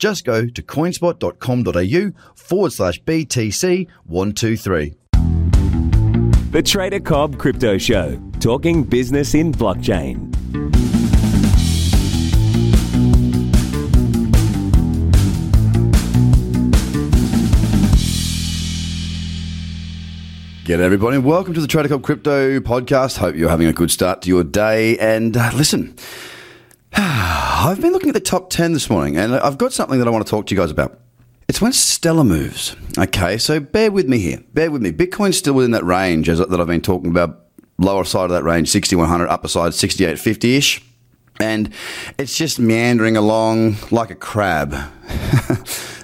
Just go to coinspot.com.au forward slash BTC123. The Trader Cobb Crypto Show, talking business in blockchain. G'day everybody, welcome to the Trader Cobb Crypto Podcast. Hope you're having a good start to your day. And uh, listen, I've been looking at the top 10 this morning and I've got something that I want to talk to you guys about. It's when Stellar moves. Okay, so bear with me here. Bear with me. Bitcoin's still within that range as, that I've been talking about. Lower side of that range, 6100, upper side, 6850 ish. And it's just meandering along like a crab.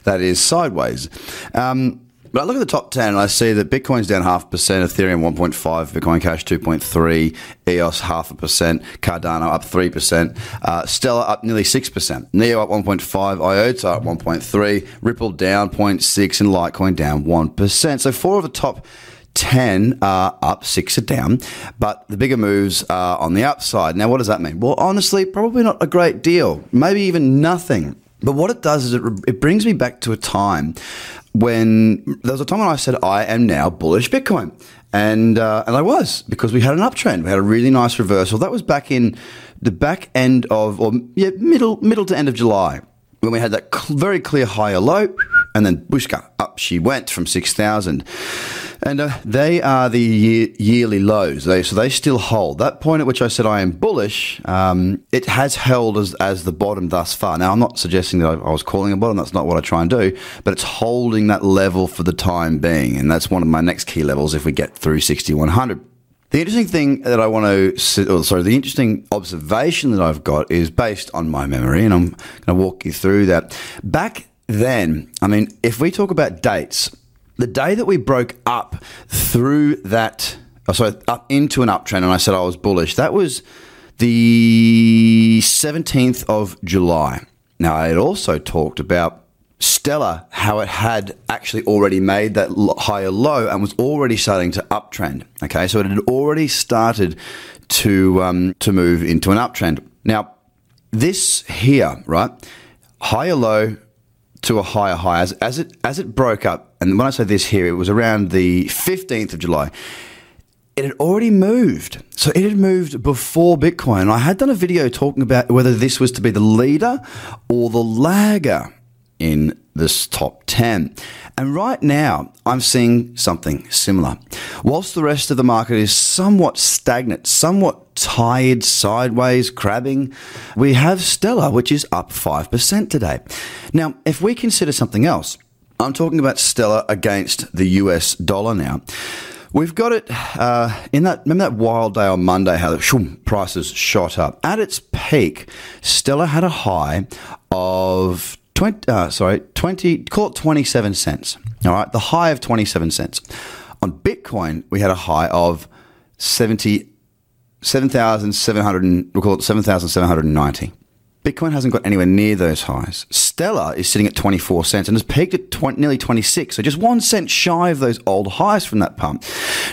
that is sideways. Um, but I look at the top 10 and I see that Bitcoin's down half percent, Ethereum 1.5, Bitcoin Cash 2.3, EOS half a percent, Cardano up 3%, uh, Stellar up nearly 6%, Neo up 1.5, IOTA up 1.3, Ripple down 0.6, and Litecoin down 1%. So four of the top 10 are up, six are down, but the bigger moves are on the upside. Now, what does that mean? Well, honestly, probably not a great deal, maybe even nothing. But what it does is it, it brings me back to a time when there was a time when I said I am now bullish Bitcoin, and uh, and I was because we had an uptrend. We had a really nice reversal. That was back in the back end of or yeah middle middle to end of July when we had that cl- very clear higher low, and then bushka up she went from six thousand. And uh, they are the year, yearly lows. They, so they still hold. That point at which I said I am bullish, um, it has held as, as the bottom thus far. Now, I'm not suggesting that I, I was calling a bottom. That's not what I try and do. But it's holding that level for the time being. And that's one of my next key levels if we get through 6100. The interesting thing that I want to, oh, sorry, the interesting observation that I've got is based on my memory, and I'm going to walk you through that. Back then, I mean, if we talk about dates, the day that we broke up through that, oh, sorry, up into an uptrend, and I said I was bullish, that was the 17th of July. Now, I had also talked about Stellar, how it had actually already made that higher low and was already starting to uptrend. Okay, so it had already started to um, to move into an uptrend. Now, this here, right, higher low, to a higher high as, as it as it broke up. And when I say this here, it was around the 15th of July. It had already moved. So it had moved before Bitcoin. I had done a video talking about whether this was to be the leader or the lagger in this top 10. And right now, I'm seeing something similar. Whilst the rest of the market is somewhat stagnant, somewhat tired, sideways, crabbing, we have Stellar, which is up 5% today. Now, if we consider something else, I'm talking about Stellar against the US dollar now. We've got it uh, in that. Remember that wild day on Monday, how the shoom, prices shot up. At its peak, Stellar had a high of 20, uh, sorry, 20, call it 27 cents. All right, the high of 27 cents. On Bitcoin, we had a high of 70, 7,700, we'll call it 7,790. Bitcoin hasn't got anywhere near those highs. Stellar is sitting at 24 cents and has peaked at 20, nearly 26, so just one cent shy of those old highs from that pump.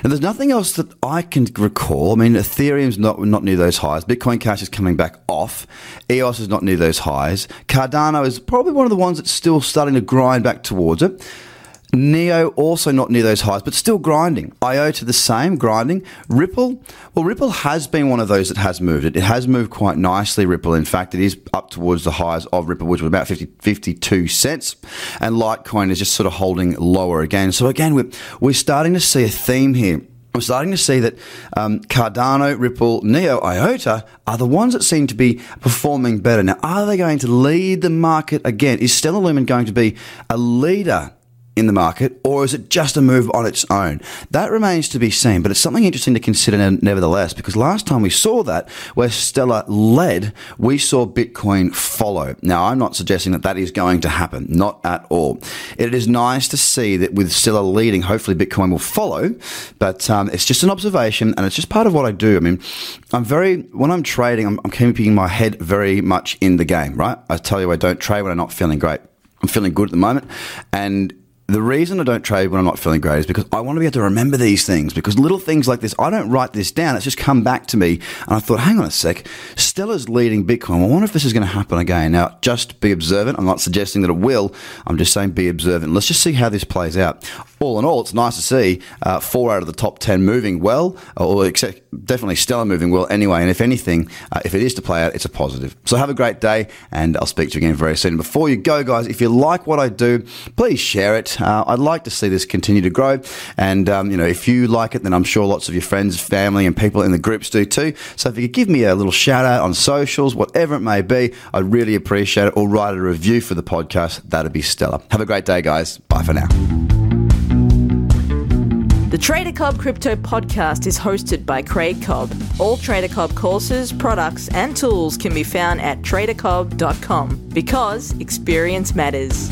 And there's nothing else that I can recall. I mean, Ethereum's not, not near those highs. Bitcoin Cash is coming back off. EOS is not near those highs. Cardano is probably one of the ones that's still starting to grind back towards it. Neo also not near those highs, but still grinding. IOTA the same, grinding. Ripple, well, Ripple has been one of those that has moved. It, it has moved quite nicely, Ripple. In fact, it is up towards the highs of Ripple, which was about 50, 52 cents. And Litecoin is just sort of holding lower again. So again, we're, we're starting to see a theme here. We're starting to see that um, Cardano, Ripple, Neo, IOTA are the ones that seem to be performing better. Now, are they going to lead the market again? Is Stellar Lumen going to be a leader in the market, or is it just a move on its own? That remains to be seen, but it's something interesting to consider nevertheless, because last time we saw that, where Stellar led, we saw Bitcoin follow. Now, I'm not suggesting that that is going to happen, not at all. It is nice to see that with Stellar leading, hopefully Bitcoin will follow, but um, it's just an observation, and it's just part of what I do. I mean, I'm very, when I'm trading, I'm, I'm keeping my head very much in the game, right? I tell you, I don't trade when I'm not feeling great. I'm feeling good at the moment, and the reason I don't trade when I'm not feeling great is because I want to be able to remember these things. Because little things like this, I don't write this down. It's just come back to me. And I thought, hang on a sec. Stellar's leading Bitcoin. I wonder if this is going to happen again. Now, just be observant. I'm not suggesting that it will. I'm just saying be observant. Let's just see how this plays out. All in all, it's nice to see uh, four out of the top 10 moving well, or except definitely Stella moving well anyway. And if anything, uh, if it is to play out, it's a positive. So have a great day, and I'll speak to you again very soon. Before you go, guys, if you like what I do, please share it. Uh, I'd like to see this continue to grow. And, um, you know, if you like it, then I'm sure lots of your friends, family, and people in the groups do too. So if you could give me a little shout out on socials, whatever it may be, I'd really appreciate it. Or write a review for the podcast. That'd be stellar. Have a great day, guys. Bye for now. The Trader Cobb Crypto Podcast is hosted by Craig Cobb. All Trader Cobb courses, products, and tools can be found at tradercobb.com because experience matters.